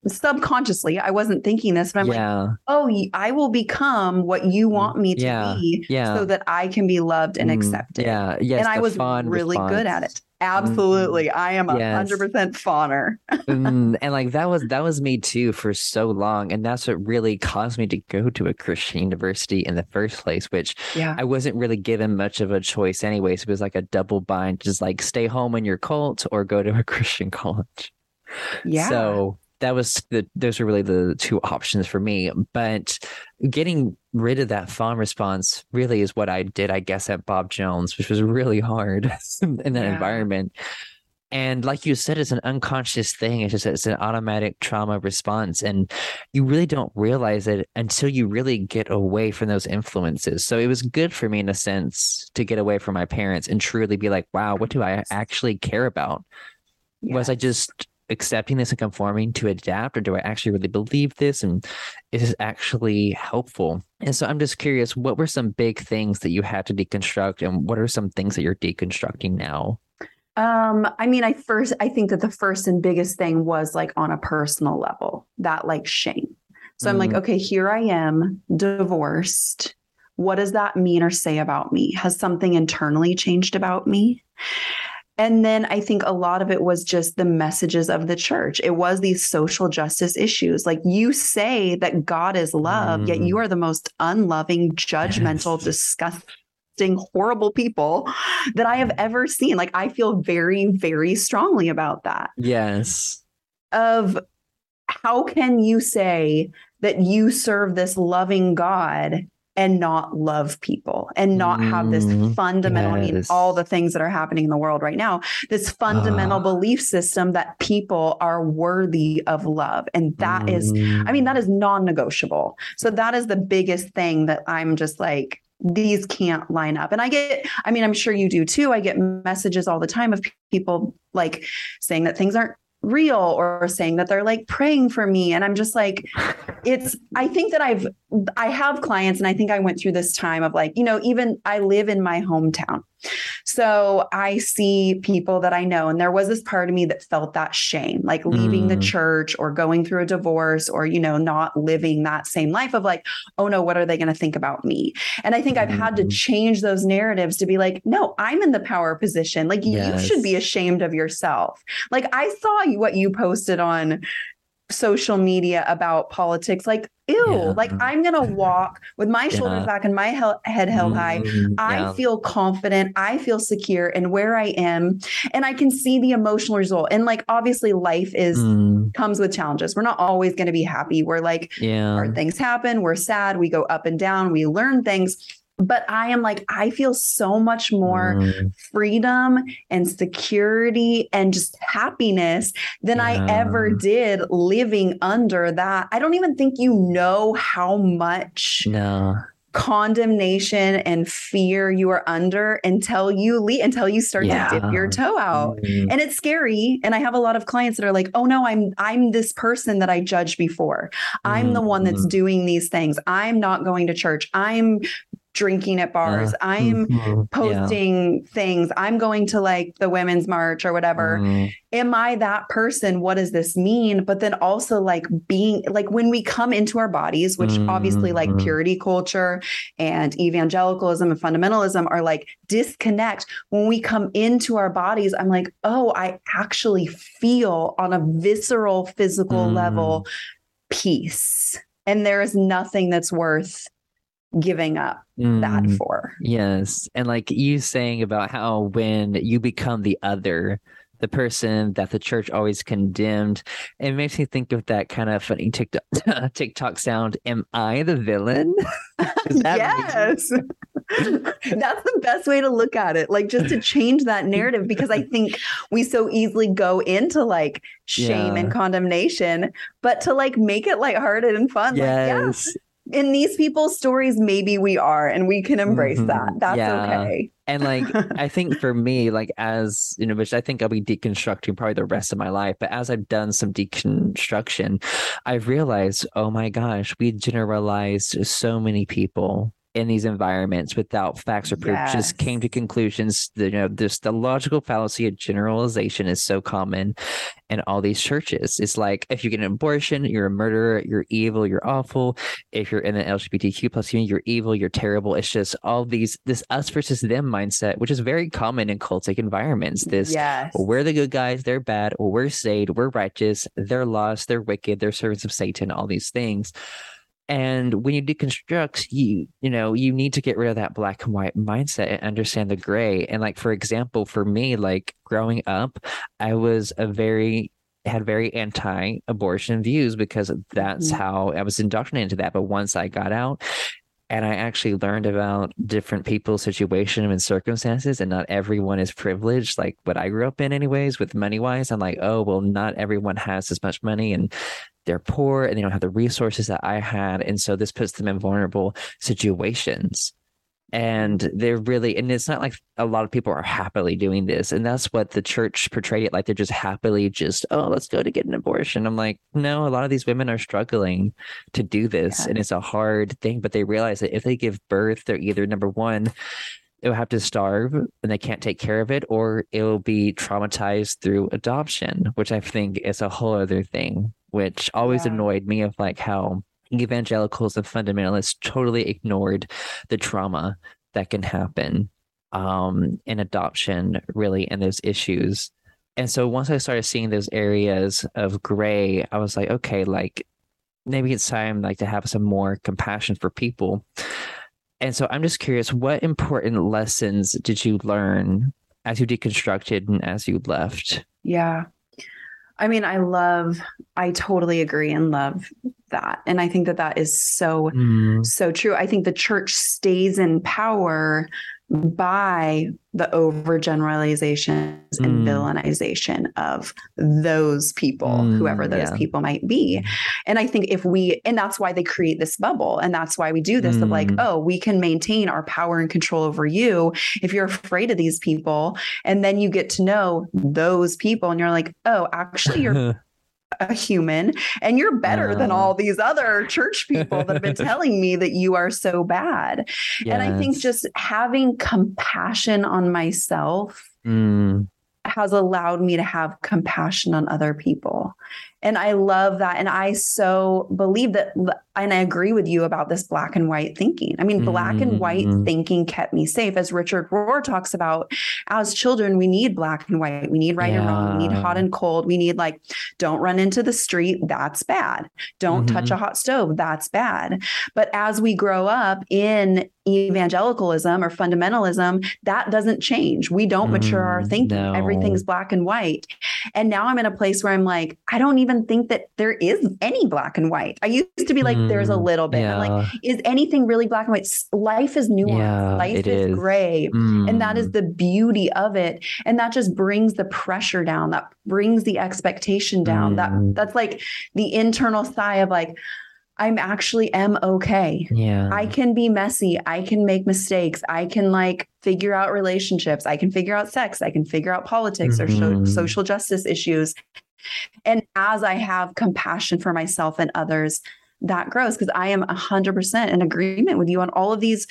Speaker 2: subconsciously, I wasn't thinking this, but I'm like, oh, I will become what you want me to
Speaker 1: Yeah.
Speaker 2: be
Speaker 1: yeah
Speaker 2: so that I can be loved and
Speaker 1: Mm,
Speaker 2: accepted.
Speaker 1: yeah yes
Speaker 2: and I was really good at it. Absolutely. I am a hundred percent fawner.
Speaker 1: Mm, and like that was that was me too for so long and that's what really caused me to go to a christian university in the first place which
Speaker 2: Yeah.
Speaker 1: i wasn't really given much of a choice anyway so it was like a double bind just like stay home in your cult or go to a christian college
Speaker 2: Yeah.
Speaker 1: so that was the those were really the two options for me but getting rid of that fawn response really is what i did i guess at bob jones which was really hard in that
Speaker 2: Yeah.
Speaker 1: environment and like you said, it's an unconscious thing. It's just it's an automatic trauma response, and you really don't realize it until you really get away from those influences. So it was good for me in a sense to get away from my parents and truly be like, "Wow, what do I actually care about? Was I just accepting this and conforming to adapt, or do I actually really believe this? And is this actually helpful?" And so I'm just curious, what were some big things that you had to deconstruct, and what are some things that you're deconstructing now?
Speaker 2: Um, I mean, I first I think that the first and biggest thing was like on a personal level, that like shame. So I'm like,
Speaker 1: Mm.
Speaker 2: okay, here I am, divorced. What does that mean or say about me? Has something internally changed about me? And then I think a lot of it was just the messages of the church. It was these social justice issues. Like you say that God is love, yet
Speaker 1: Mm.
Speaker 2: you are the most unloving, judgmental,
Speaker 1: Yes.
Speaker 2: disgusting, horrible people that I have ever seen. Like I feel very, very strongly about that.
Speaker 1: Yes.
Speaker 2: Of how can you say that you serve this loving God and not love people and not have this
Speaker 1: Mm,
Speaker 2: fundamental, I mean, all the things that are happening in the world right now, this fundamental
Speaker 1: Ah.
Speaker 2: belief system that people are worthy of love. And that is, I mean,
Speaker 1: Mm.
Speaker 2: that is non negotiable. So that is the biggest thing that I'm just like, these can't line up. And I get, I mean, I'm sure you do too. I get messages all the time of people like saying that things aren't real or saying that they're like praying for me. And I'm just like, it's, I think that I've, I have clients and I think I went through this time of like, you know, even I live in my hometown. So I see people that I know, and there was this part of me that felt that shame, like leaving the
Speaker 1: Mm.
Speaker 2: church or going through a divorce or, you know, not living that same life of like, oh no, what are they going to think about me? And I think I've had to
Speaker 1: Mhm.
Speaker 2: change those narratives to be like, no, I'm in the power position. Like you should be ashamed of yourself. Like I saw what you posted on social media about politics. Like, ew,
Speaker 1: Yeah.
Speaker 2: like I'm going to walk with my shoulders
Speaker 1: Yeah.
Speaker 2: back and my hel- head held high.
Speaker 1: Mm,
Speaker 2: I
Speaker 1: yeah.
Speaker 2: feel confident. I feel secure in where I am. And I can see the emotional result. And like, obviously, life is
Speaker 1: Mm,
Speaker 2: comes with challenges. We're not always going to be happy. We're like,
Speaker 1: yeah.
Speaker 2: hard things happen. We're sad. We go up and down. We learn things. But I am like, I feel so much more
Speaker 1: Mm,
Speaker 2: freedom and security and just happiness than I ever did living under that. I don't even think you know how much
Speaker 1: no.
Speaker 2: condemnation and fear you are under until you leave, until you start
Speaker 1: Yeah.
Speaker 2: to dip your toe out.
Speaker 1: Mm,
Speaker 2: And it's scary. And I have a lot of clients that are like, oh no, I'm I'm this person that I judged before. I'm the one that's
Speaker 1: Mhm.
Speaker 2: doing these things. I'm not going to church. I'm drinking at bars.
Speaker 1: Uh,
Speaker 2: I'm
Speaker 1: mhm, yeah.
Speaker 2: posting things. I'm going to like the women's march or whatever.
Speaker 1: Mm,
Speaker 2: Am I that person? What does this mean? But then also like being like when we come into our bodies, which obviously like
Speaker 1: Mhm.
Speaker 2: purity culture and evangelicalism and fundamentalism are like disconnect. When we come into our bodies, I'm like, oh, I actually feel on a visceral physical
Speaker 1: Mm.
Speaker 2: level peace. And there is nothing that's worth giving up that
Speaker 1: mm.
Speaker 2: for.
Speaker 1: Yes. And like you saying about how when you become the other, the person that the church always condemned, it makes me think of that kind of funny TikTok, TikTok sound. Am I the villain? That
Speaker 2: yes. That's the best way to look at it. Like just to change that narrative because I think we so easily go into like shame
Speaker 1: Yeah.
Speaker 2: and condemnation, but to like make it lighthearted and fun. Like, yeah,
Speaker 1: Yes.
Speaker 2: In these people's stories, maybe we are and we can embrace
Speaker 1: Mhm.
Speaker 2: that. That's
Speaker 1: Yeah.
Speaker 2: okay.
Speaker 1: And like, I think for me, like, as you know, which I think I'll be deconstructing probably the rest of my life, but as I've done some deconstruction, I've realized, oh my gosh, we generalized so many people in these environments without facts or proof, just came to conclusions. That, you know, this the logical fallacy of generalization is so common in all these churches. It's like if you get an abortion, you're a murderer, you're evil, you're awful. If you're in the LGBTQ plus community, you're evil, you're terrible. It's just all these this us versus them mindset, which is very common in cultic environments. This
Speaker 2: yes.
Speaker 1: well, we're the good guys, they're bad, or we're saved, we're righteous, they're lost, they're wicked, they're servants of Satan, all these things. And when you deconstruct, you you know, you need to get rid of that black and white mindset and understand the gray. And like for example, for me, like growing up, I was a very had very anti-abortion views because that's
Speaker 2: Mhm.
Speaker 1: how I was indoctrinated into that. But once I got out and I actually learned about different people's situation and circumstances, and not everyone is privileged, like what I grew up in, anyways, with money wise. I'm like, oh, well, not everyone has as much money and they're poor and they don't have the resources that I had. And so this puts them in vulnerable situations. And they're really, and it's not like a lot of people are happily doing this. And that's what the church portrayed it like they're just happily just, oh, let's go to get an abortion. I'm like, no, a lot of these women are struggling to do this.
Speaker 2: Yeah.
Speaker 1: And it's a hard thing, but they realize that if they give birth, they're either number one, it'll have to starve and they can't take care of it, or it'll be traumatized through adoption, which I think is a whole other thing, which always
Speaker 2: Yeah.
Speaker 1: annoyed me of like how evangelicals and fundamentalists totally ignored the trauma that can happen um, in adoption, really, and those issues. And so once I started seeing those areas of gray, I was like, okay, like maybe it's time like to have some more compassion for people. And so I'm just curious, what important lessons did you learn as you deconstructed and as you left?
Speaker 2: Yeah. I mean, I love, I totally agree and love that. And I think that that is so, mm-hmm. so true. I think the church stays in power by the overgeneralizations and
Speaker 1: Mm.
Speaker 2: villainization of those people,
Speaker 1: Mm,
Speaker 2: whoever those
Speaker 1: yeah.
Speaker 2: people might be. And I think if we, and that's why they create this bubble. And that's why we do this of like,
Speaker 1: Mm.
Speaker 2: oh, we can maintain our power and control over you if you're afraid of these people. And then you get to know those people and you're like, oh, actually, you're a human and you're better than all these other church people that have been telling me that you are so bad. And I think just having compassion on myself
Speaker 1: Mm,
Speaker 2: has allowed me to have compassion on other people. And I love that. And I so believe that, and I agree with you about this black and white thinking. I mean, black and white
Speaker 1: Mhm.
Speaker 2: thinking kept me safe. As Richard Rohr talks about, as children, we need black and white. We need right and wrong. We need hot and cold. We need like, don't run into the street. That's bad. Don't touch
Speaker 1: Mm-hmm.
Speaker 2: a hot stove. That's bad. But as we grow up in evangelicalism or fundamentalism, that doesn't change. We don't mature our
Speaker 1: Mm,
Speaker 2: thinking.
Speaker 1: no.
Speaker 2: Everything's black and white. And now I'm in a place where I'm like, I don't even think that there is any black and white. I used to be like, there's a
Speaker 1: Mm,
Speaker 2: little bit. I'm like, is anything really black and white? Life is nuanced.
Speaker 1: Yeah,
Speaker 2: Life is,
Speaker 1: is.
Speaker 2: gray. And that is
Speaker 1: Mm,
Speaker 2: the beauty of it. And that just brings the pressure down. That brings the expectation down.
Speaker 1: Mm.
Speaker 2: That that's like the internal sigh of like, I'm actually am okay.
Speaker 1: yeah.
Speaker 2: I can be messy. I can make mistakes. I can like figure out relationships. I can figure out sex. I can figure out politics or so-
Speaker 1: Mhm.
Speaker 2: social justice issues. And as I have compassion for myself and others, that grows because I am 100% in agreement with you on all of these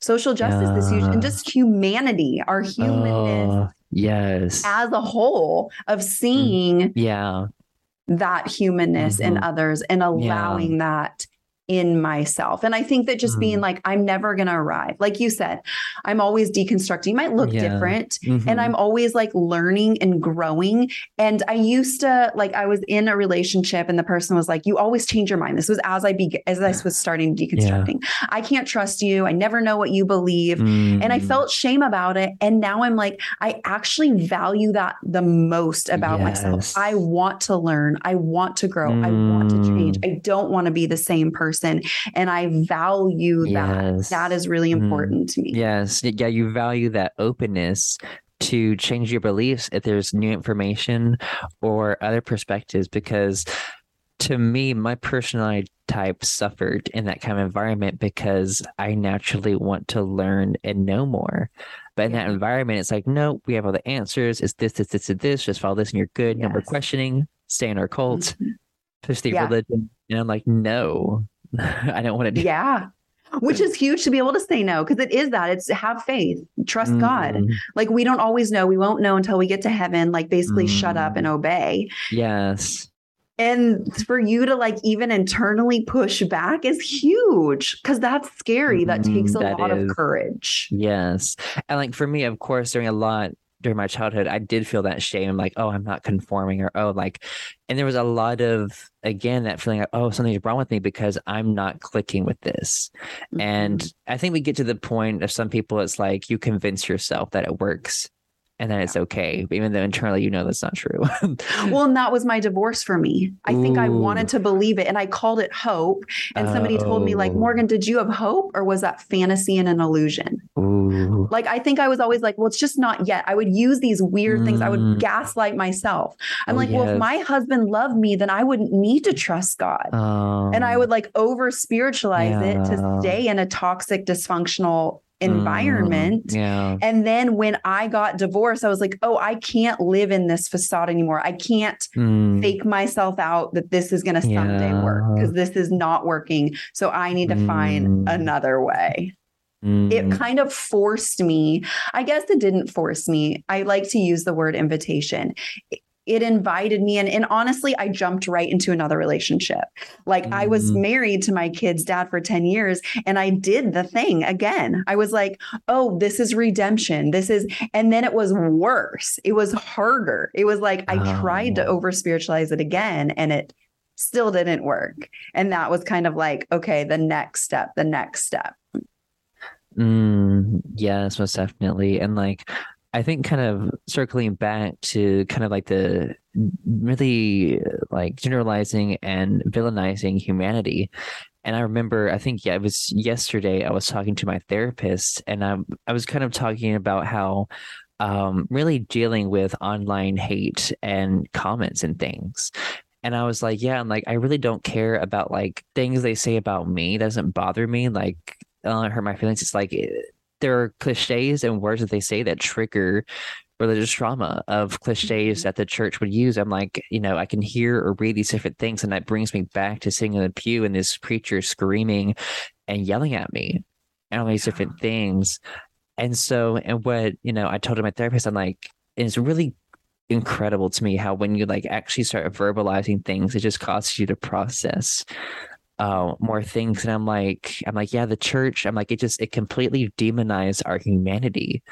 Speaker 2: Social justice
Speaker 1: Yeah.
Speaker 2: and just humanity, our humanness
Speaker 1: Oh, yes.
Speaker 2: as a whole of seeing
Speaker 1: Yeah.
Speaker 2: that humanness in
Speaker 1: Mhm.
Speaker 2: others and allowing that in myself. And I think that just being
Speaker 1: Mhm.
Speaker 2: like, I'm never going to arrive. Like you said, I'm always deconstructing. Might look
Speaker 1: Yeah.
Speaker 2: different. And
Speaker 1: Mhm.
Speaker 2: I'm always like learning and growing. And I used to like I was in a relationship and the person was like, "You always change your mind." This was as I be as I was starting deconstructing. I can't trust you. I never know what you believe. And I
Speaker 1: Mm.
Speaker 2: felt shame about it. And now I'm like, I actually value that the most about myself. I want to learn. I want to grow. I want to change.
Speaker 1: Mm.
Speaker 2: I don't want to be the same person. And I value that.
Speaker 1: Yes.
Speaker 2: That is really
Speaker 1: Mm.
Speaker 2: important to me.
Speaker 1: Yes. Yeah. You value that openness to change your beliefs if there's new information or other perspectives. Because to me, my personality type suffered in that kind of environment because I naturally want to learn and know more. But in that environment, it's like, no, we have all the answers. It's this, this, this, and this. Just follow this and you're good. No more
Speaker 2: Yes.
Speaker 1: questioning. Stay in our cult.
Speaker 2: Mhm.
Speaker 1: Push the
Speaker 2: Yeah.
Speaker 1: religion. And I'm like, no, I don't want to do
Speaker 2: Yeah. Which is huge to be able to say no because it is that. It's have faith, trust God.
Speaker 1: Mm,
Speaker 2: Like we don't always know. We won't know until we get to heaven. Like basically shut up and
Speaker 1: Mm.
Speaker 2: obey.
Speaker 1: Yes.
Speaker 2: And for you to like even internally push back is huge because that's scary. That takes a
Speaker 1: that
Speaker 2: lot
Speaker 1: is.
Speaker 2: of courage.
Speaker 1: Yes. And like for me, of course, during a lot during my childhood, I did feel that shame. like, oh, I'm not conforming or oh, like and there was a lot of again that feeling like, oh, something's wrong with me because I'm not clicking with this.
Speaker 2: Mhm.
Speaker 1: And I think we get to the point of some people it's like you convince yourself that it works and then it's okay, even though internally you know that's not true.
Speaker 2: well, and that was my divorce for me. I think I wanted to believe it and I called it hope. And somebody told me, like,
Speaker 1: Oh.
Speaker 2: Morgan, did you have hope or was that fantasy and an illusion?
Speaker 1: Ooh.
Speaker 2: Like, I think I was always like, well, it's just not yet. I would use these weird things. I would
Speaker 1: Mm.
Speaker 2: gaslight myself. I'm
Speaker 1: Oh,
Speaker 2: like, well, if my husband loved me, then I wouldn't need to trust God.
Speaker 1: Um,
Speaker 2: and I would like over spiritualize it to stay in a toxic, dysfunctional environment.
Speaker 1: mm, yeah.
Speaker 2: And then when I got divorced, I was like, oh, I can't live in this facade anymore. I can't
Speaker 1: Mm,
Speaker 2: fake myself out that this is going to someday work because this is not working. So I need to find
Speaker 1: Mm.
Speaker 2: another way.
Speaker 1: mm,
Speaker 2: It kind of forced me. I guess it didn't force me. I like to use the word invitation. It- It invited me, and, and honestly, I jumped right into another relationship. Like I was
Speaker 1: Mm.
Speaker 2: married to my kid's dad for 10 years, and I did the thing again. I was like, oh, this is redemption. This is, and then it was worse. It was harder. It was like I tried to
Speaker 1: Oh.
Speaker 2: over spiritualize it again, and it still didn't work. And that was kind of like, okay, the next step, the next step.
Speaker 1: Mm, yes, most definitely. And like, I think kind of circling back to kind of like the really like generalizing and villainizing humanity. And I remember, I think, yeah, it was yesterday I was talking to my therapist and I, I was kind of talking about how um, really dealing with online hate and comments and things. And I was like, yeah, I'm like, I really don't care about like things they say about me. It doesn't bother me. Like, doesn't hurt my feelings. It's like there are cliches and words that they say that trigger religious trauma of cliches
Speaker 2: Mhm.
Speaker 1: that the church would use. I'm like, you know, I can hear or read these different things, and that brings me back to sitting in the pew and this preacher screaming and yelling at me and all these different things. And so, and what, you know, I told my therapist, I'm like, it's really incredible to me how when you like actually start verbalizing things, it just causes you to process uh, more things. And I'm like, I'm like, yeah, the church, I'm like, it just, it completely demonized our humanity.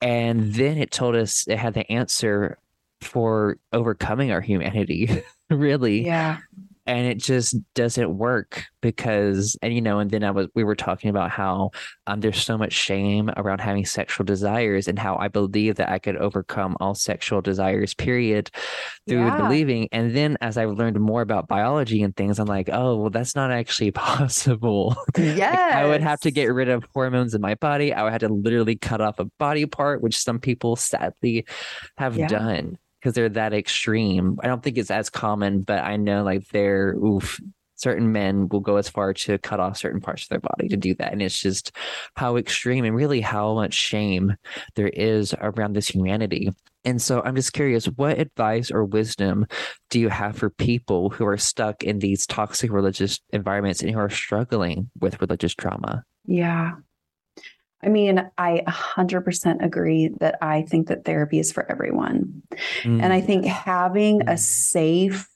Speaker 1: And then it told us it had the answer for overcoming our humanity, really
Speaker 2: Yeah.
Speaker 1: And it just doesn't work because and you know and then i was we were talking about how um there's so much shame around having sexual desires and how i believe that i could overcome all sexual desires period through
Speaker 2: Yeah.
Speaker 1: believing and then as i've learned more about biology and things i'm like oh well that's not actually possible Like,
Speaker 2: Yes.
Speaker 1: I would have to get rid of hormones in my body. I would have to literally cut off a body part, which some people sadly have
Speaker 2: Yeah.
Speaker 1: done because they're that extreme. I don't think it's as common, but I know like they're oof. Certain men will go as far to cut off certain parts of their body to do that. And it's just how extreme and really how much shame there is around this humanity. And so I'm just curious, what advice or wisdom do you have for people who are stuck in these toxic religious environments and who are struggling with religious trauma?
Speaker 2: Yeah. I mean, I 100% agree that I think that therapy is for everyone. Mm. And I think having a mm. safe,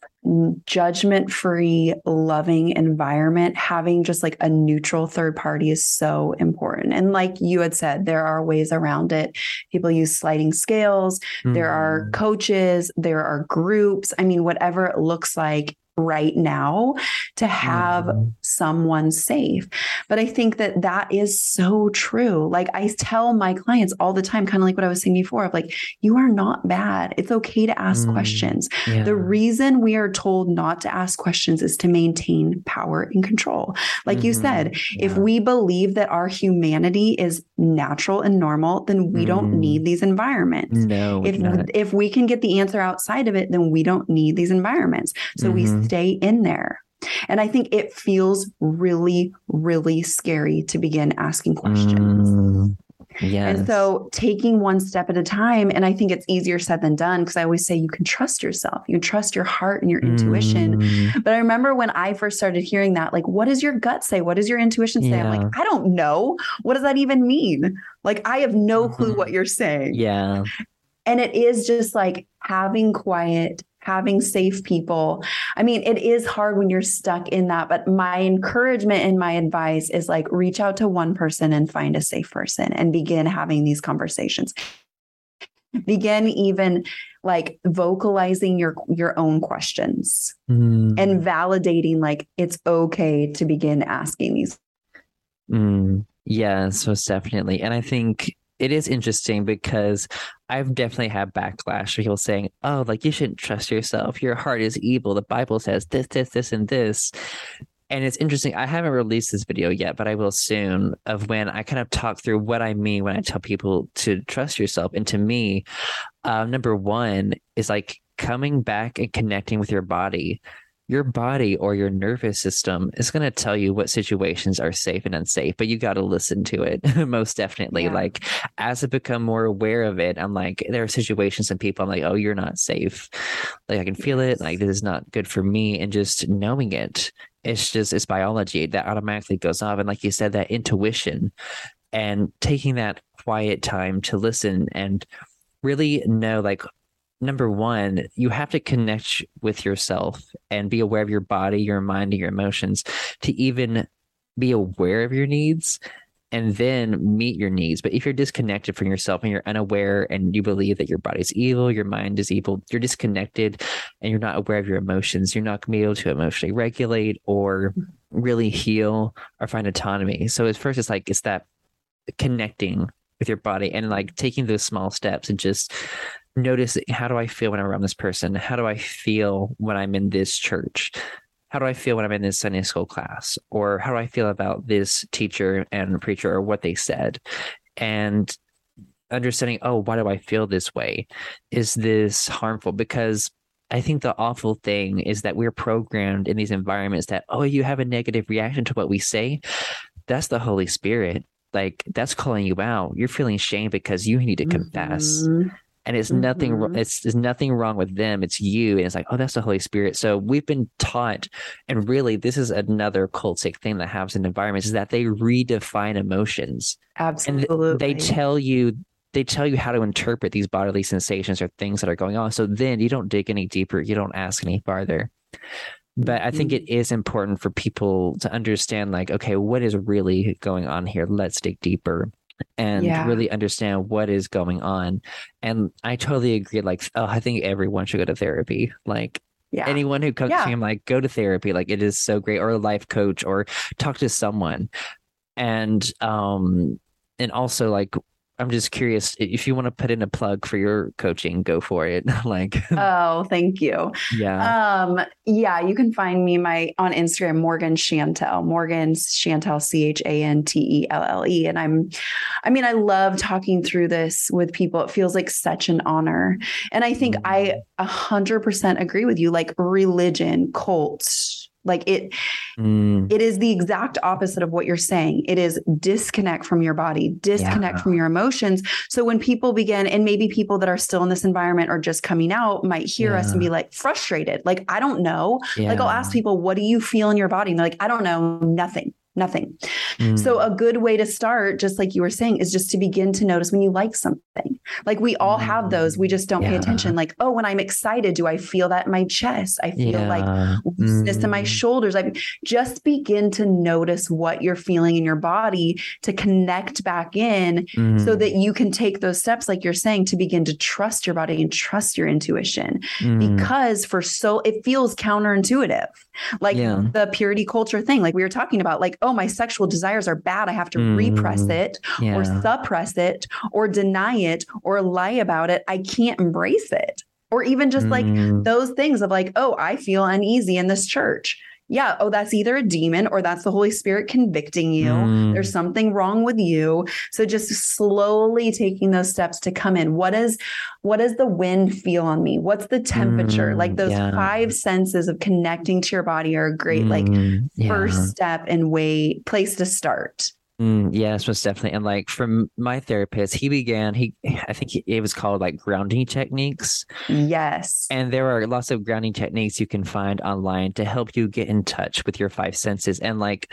Speaker 2: judgment free, loving environment, having just like a neutral third party is so important. And like you had said, there are ways around it. People use sliding scales, mm. there are mm. coaches, there are groups. I mean, whatever it looks like, right now to have mm-hmm. someone safe. But I think that that is so true. Like I tell my clients all the time, kind of like what I was saying before, of like, you are not bad. It's okay to ask mm, questions. Yeah. The reason we are told not to ask questions is to maintain power and control. Like mm-hmm. you said, yeah. if we believe that our humanity is natural and normal, then we don't need these environments.
Speaker 1: No,
Speaker 2: if if we can get the answer outside of it, then we don't need these environments. So mm-hmm. stay in there. And I think it feels really, really scary to begin asking questions. Mm,
Speaker 1: yes.
Speaker 2: And so taking one step at a time, and I think it's easier said than done because I always say you can trust yourself, you trust your heart and your intuition. Mm. But I remember when I first started hearing that, like, what does your gut say? What does your intuition say? Yeah. I'm like, I don't know. What does that even mean? Like, I have no clue mm-hmm. what you're saying.
Speaker 1: Yeah.
Speaker 2: And it is just like having quiet having safe people. I mean, it is hard when you're stuck in that, but my encouragement and my advice is like reach out to one person and find a safe person and begin having these conversations. Begin even like vocalizing your your own questions mm. and validating like it's okay to begin asking these.
Speaker 1: Mm. Yeah, so definitely. And I think it is interesting because I've definitely had backlash for people saying, "Oh, like you shouldn't trust yourself. Your heart is evil. The Bible says this, this, this, and this." And it's interesting. I haven't released this video yet, but I will soon. Of when I kind of talk through what I mean when I tell people to trust yourself. And to me, uh, number one is like coming back and connecting with your body your body or your nervous system is going to tell you what situations are safe and unsafe, but you got to listen to it most definitely. Yeah. Like as I become more aware of it, I'm like, there are situations and people I'm like, oh, you're not safe. Like I can feel it. Like this is not good for me. And just knowing it, it's just, it's biology that automatically goes off. And like you said, that intuition and taking that quiet time to listen and really know like number one, you have to connect with yourself and be aware of your body, your mind, and your emotions to even be aware of your needs and then meet your needs. But if you're disconnected from yourself and you're unaware and you believe that your body's evil, your mind is evil, you're disconnected and you're not aware of your emotions, you're not going to be able to emotionally regulate or really heal or find autonomy. So at first, it's like, it's that connecting with your body and like taking those small steps and just notice how do I feel when I'm around this person? How do I feel when I'm in this church? How do I feel when I'm in this Sunday school class? Or how do I feel about this teacher and preacher or what they said? And understanding, oh, why do I feel this way? Is this harmful? Because I think the awful thing is that we're programmed in these environments that, oh, you have a negative reaction to what we say. That's the Holy Spirit. Like that's calling you out. You're feeling shame because you need to confess. Mm-hmm and it's mm-hmm. nothing it's there's nothing wrong with them it's you and it's like oh that's the holy spirit. So we've been taught and really this is another cultic thing that happens in environments is that they redefine emotions
Speaker 2: absolutely
Speaker 1: and they tell you they tell you how to interpret these bodily sensations or things that are going on. So then you don't dig any deeper you don't ask any farther. But i think it mm-hmm. important for people to understand like okay what is really going on here? Let's dig deeper and yeah. really understand what is going on. And I totally agree. Like, oh, I think everyone should go to therapy. Like, yeah. anyone who comes yeah. to him, like, go to therapy. Like, it is so great, or a life coach, or talk to someone. And um, and also like I'm just curious if you want to put in a plug for your coaching, go for it. like
Speaker 2: Oh, thank you.
Speaker 1: Yeah.
Speaker 2: Um yeah, you can find me my on Instagram Morgan Chantelle. Morgan Chantelle C H A N T E L L E and I'm I mean I love talking through this with people. It feels like such an honor. And I think mm-hmm. I 100% agree with you like religion, cults, like it mm. it is the exact opposite of what you're saying. It is disconnect from your body, disconnect yeah. from your emotions. So when people begin and maybe people that are still in this environment or just coming out might hear yeah. us and be like frustrated. Like I don't know. Yeah. Like I'll ask people, "What do you feel in your body?" And they're like, "I don't know, nothing." Nothing. Mm. So, a good way to start, just like you were saying, is just to begin to notice when you like something. Like we all mm. have those, we just don't yeah. pay attention. Like, oh, when I'm excited, do I feel that in my chest? I feel yeah. like looseness mm. in my mm. shoulders. I just begin to notice what you're feeling in your body to connect back in so that you can take those steps, like you're saying, to begin to trust your body and trust your intuition. Because for so, it feels counterintuitive. Like yeah. the purity culture thing, like we were talking about, like, oh, my sexual desires are bad. I have to mm. repress it yeah. or suppress it or deny it or lie about it. I can't embrace it. Or even just like mm. those things of like, oh, I feel uneasy in this church yeah, oh, that's either a demon or that's the Holy Spirit convicting you. Mm. There's something wrong with you. So just slowly taking those steps to come in. What is what does the wind feel on me? What's the temperature? Mm, like those yeah. five senses of connecting to your body are a great mm, like yeah. first step and way place to start.
Speaker 1: Mm, yes, most definitely. And like from my therapist, he began, he, I think he, it was called like grounding techniques.
Speaker 2: Yes.
Speaker 1: And there are lots of grounding techniques you can find online to help you get in touch with your five senses. And like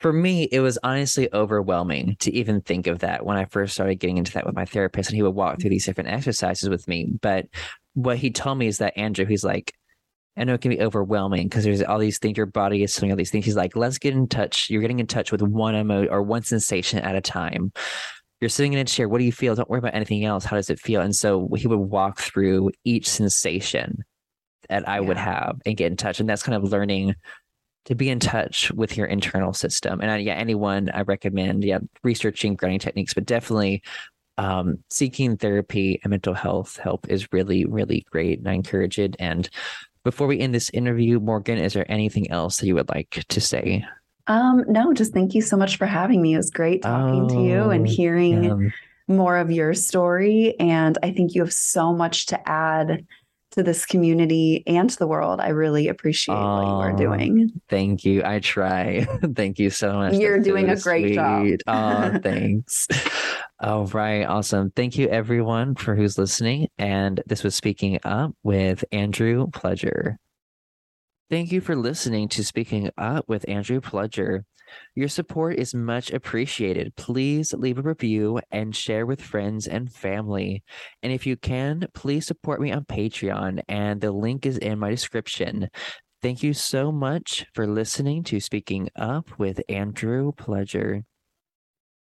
Speaker 1: for me, it was honestly overwhelming to even think of that when I first started getting into that with my therapist. And he would walk through these different exercises with me. But what he told me is that Andrew, he's like, I know it can be overwhelming because there's all these things, your body is doing all these things. He's like, let's get in touch. You're getting in touch with one emotion or one sensation at a time. You're sitting in a chair. What do you feel? Don't worry about anything else. How does it feel? And so he would walk through each sensation that I yeah. would have and get in touch. And that's kind of learning to be in touch with your internal system. And I, yeah, anyone I recommend, yeah, researching grounding techniques, but definitely um, seeking therapy and mental health help is really, really great. And I encourage it. And before we end this interview, Morgan, is there anything else that you would like to say?
Speaker 2: Um, no, just thank you so much for having me. It was great talking oh, to you and oh, hearing yeah. more of your story. And I think you have so much to add to this community and to the world. I really appreciate oh, what you are doing.
Speaker 1: Thank you. I try. thank you so much.
Speaker 2: You're That's doing so a great sweet.
Speaker 1: job. oh, thanks. All right. Awesome. Thank you, everyone, for who's listening. And this was Speaking Up with Andrew Pledger. Thank you for listening to Speaking Up with Andrew Pledger. Your support is much appreciated. Please leave a review and share with friends and family. And if you can, please support me on Patreon, and the link is in my description. Thank you so much for listening to Speaking Up with Andrew Pledger.